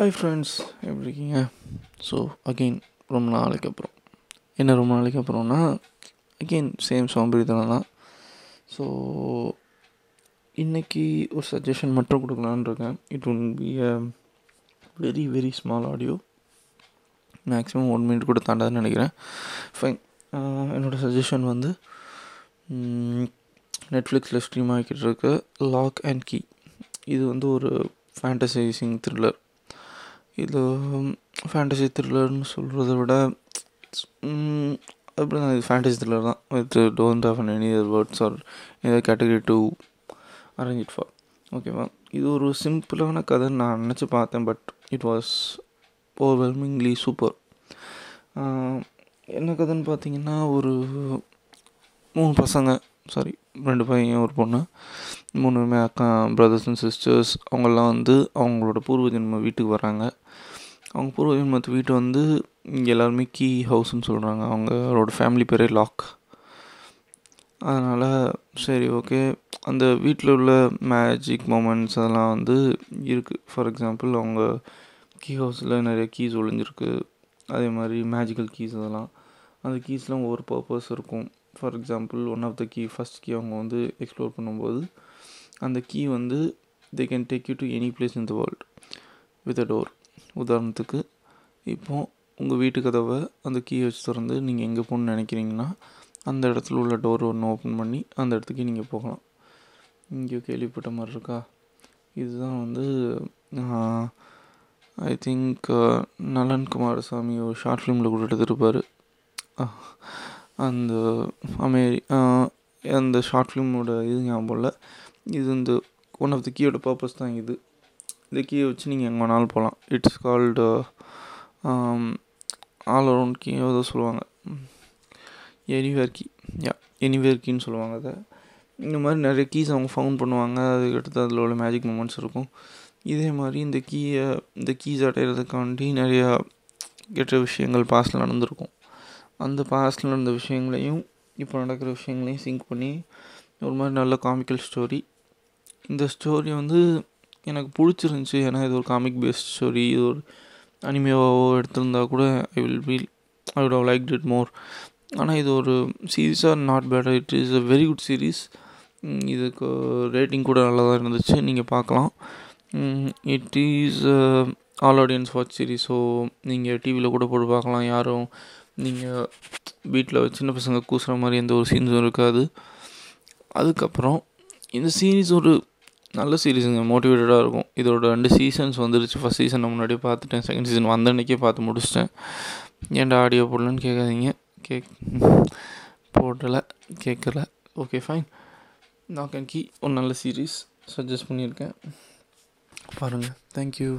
Hi friends எப்படி இருக்கீங்க? So again ரொம்ப நாளைக்கு அப்புறம். என்ன ரொம்ப நாளைக்கு அப்புறம்னா அகெயின் சேம் சோம்பேறித்தனம் தான். ஸோ இன்றைக்கி ஒரு சஜஷன் மட்டும் கொடுக்கலான்ருக்கேன் it won't be a very very small audio maximum one minute கூட தாண்டாதுன்னு நினைக்கிறேன். ஃபைன் என்னோடய சஜஷன் வந்து நெட்ஃப்ளிக்ஸில் ஸ்ட்ரீம் ஆகிக்கிட்டு இருக்க. லாக் அண்ட் கீ இது வந்து ஒரு ஃபேண்டசைசிங் த்ரில்லர் இது ஃபேண்டசி த்ரில்லர்னு சொல்கிறத விட அப்படி தான் இது ஃபேண்டசி த்ரில்லர் தான். With don't have an any words or ஏதாவது category to arrange it for ஓகேவா இது ஒரு சிம்பிளான கதைன்னு நான் நினச்சி பார்த்தேன் but it was overwhelmingly super என்ன கதைன்னு பார்த்தீங்கன்னா ஒரு மூணு பசங்க சாரி ரெண்டு பையன் ஒரு பொண்ணு. மூணுமே அக்கா பிரதர்ஸ் அண்ட் சிஸ்டர்ஸ் அவங்கெல்லாம் வந்து அவங்களோட பூர்வ ஜென்ம வீட்டுக்கு வராங்க. அவங்க பூர்வ ஜென்மத்து வீட்டு வந்து இங்கே எல்லாருமே கீ ஹவுஸ்ன்னு சொல்கிறாங்க அவங்களோட ஃபேமிலி பேரே லாக் அதனால் சரி ஓகே அந்த வீட்டில் உள்ள மேஜிக் மூமெண்ட்ஸ் அதெல்லாம் வந்து இருக்குது ஃபார் எக்ஸாம்பிள் அவங்க கீ ஹவுஸில் நிறைய கீஸ் ஒளிஞ்சிருக்கு. அதே மாதிரி மேஜிக்கல் கீஸ் அதெல்லாம். அந்த கீஸ்லாம் ஒவ்வொரு பர்பஸ் இருக்கும் for example one of the key first key அவங்க வந்து எக்ஸ்ப்ளோர் பண்ணும்போது அந்த கீ வந்து they can take you to any place in the world with a door உதாரணத்துக்கு இப்போது உங்கள் வீட்டு கதவை அந்த கீ வச்சு திறந்து நீங்கள் எங்கே போகணுன்னு நினைக்கிறீங்கன்னா அந்த இடத்துல உள்ள டோர் ஒன்று ஓப்பன் பண்ணி அந்த இடத்துக்கு நீங்கள் போகலாம். இங்கே கேள்விப்பட்ட மாதிரி இருக்கா? இதுதான் வந்து ஐ திங்க் நலன் குமாரசாமி ஒரு ஷார்ட் ஃபிலிமில் கூட எடுத்துருப்பார் அந்த அமெரி அந்த ஷார்ட் ஃபிலிமோட இது ஞாபகம் இல்லை. இது இந்த ஒன் ஆஃப் த கீயோட பர்பஸ் தான் இது. இந்த கீயை வச்சு நீங்கள் எங்கே வேணாலும் போகலாம் it's called all around key ஏதோ சொல்லுவாங்க. எனிவேர் கீ யா எனிவேர் கீன்னு சொல்லுவாங்க அதை. இந்த மாதிரி நிறைய கீஸ் அவங்க ஃபவுண்ட் பண்ணுவாங்க. அதுக்கடுத்து அதில் உள்ள மேஜிக் மூமெண்ட்ஸ் இருக்கும். இதே மாதிரி இந்த கீயை இந்த கீஸ் அடையிறதுக்காண்டி நிறையா கெட்ட விஷயங்கள் பாஸ்டில் நடந்திருக்கும். அந்த பாஸ்டில் நடந்த விஷயங்களையும் இப்போ நடக்கிற விஷயங்களையும் சிங்க் பண்ணி ஒரு மாதிரி நல்ல காமிக்கல் ஸ்டோரி இந்த ஸ்டோரி வந்து எனக்கு பிடிச்சிருந்துச்சி. ஏன்னா இது ஒரு காமிக் பேஸ்ட் ஸ்டோரி இது ஒரு அனிமேவாவோ எடுத்திருந்தா கூட I will feel I would have like it more ஆனால் இது ஒரு சீரீஸாக not bad it is a very good series இதுக்கு ரேட்டிங் கூட நல்லா தான் இருந்துச்சு. நீங்கள் பார்க்கலாம். It is all audience watch series so நீங்கள் டிவியில் கூட போட்டு பார்க்கலாம். யாரும் நீங்கள் வீட்டில் சின்ன பசங்க கூசுகிற மாதிரி எந்த ஒரு சீன்ஸும் இருக்காது. அதுக்கப்புறம் இந்த சீரீஸ் ஒரு நல்ல சீரீஸுங்க மோட்டிவேட்டடாக இருக்கும். இதோட ரெண்டு சீசன்ஸ் வந்துருச்சு. ஃபஸ்ட் சீசன் நான் முன்னாடியே பார்த்துட்டேன் செகண்ட் சீசன் வந்த அன்றைக்கே பார்த்து முடிச்சிட்டேன். ஏன்டா ஆடியோ போடலன்னு கேட்காதீங்க கேக் போடலை. கேட்கல okay fine knock and key ஒரு நல்ல சீரீஸ் சஜஸ்ட் பண்ணியிருக்கேன். பாருங்கள் தேங்க்யூ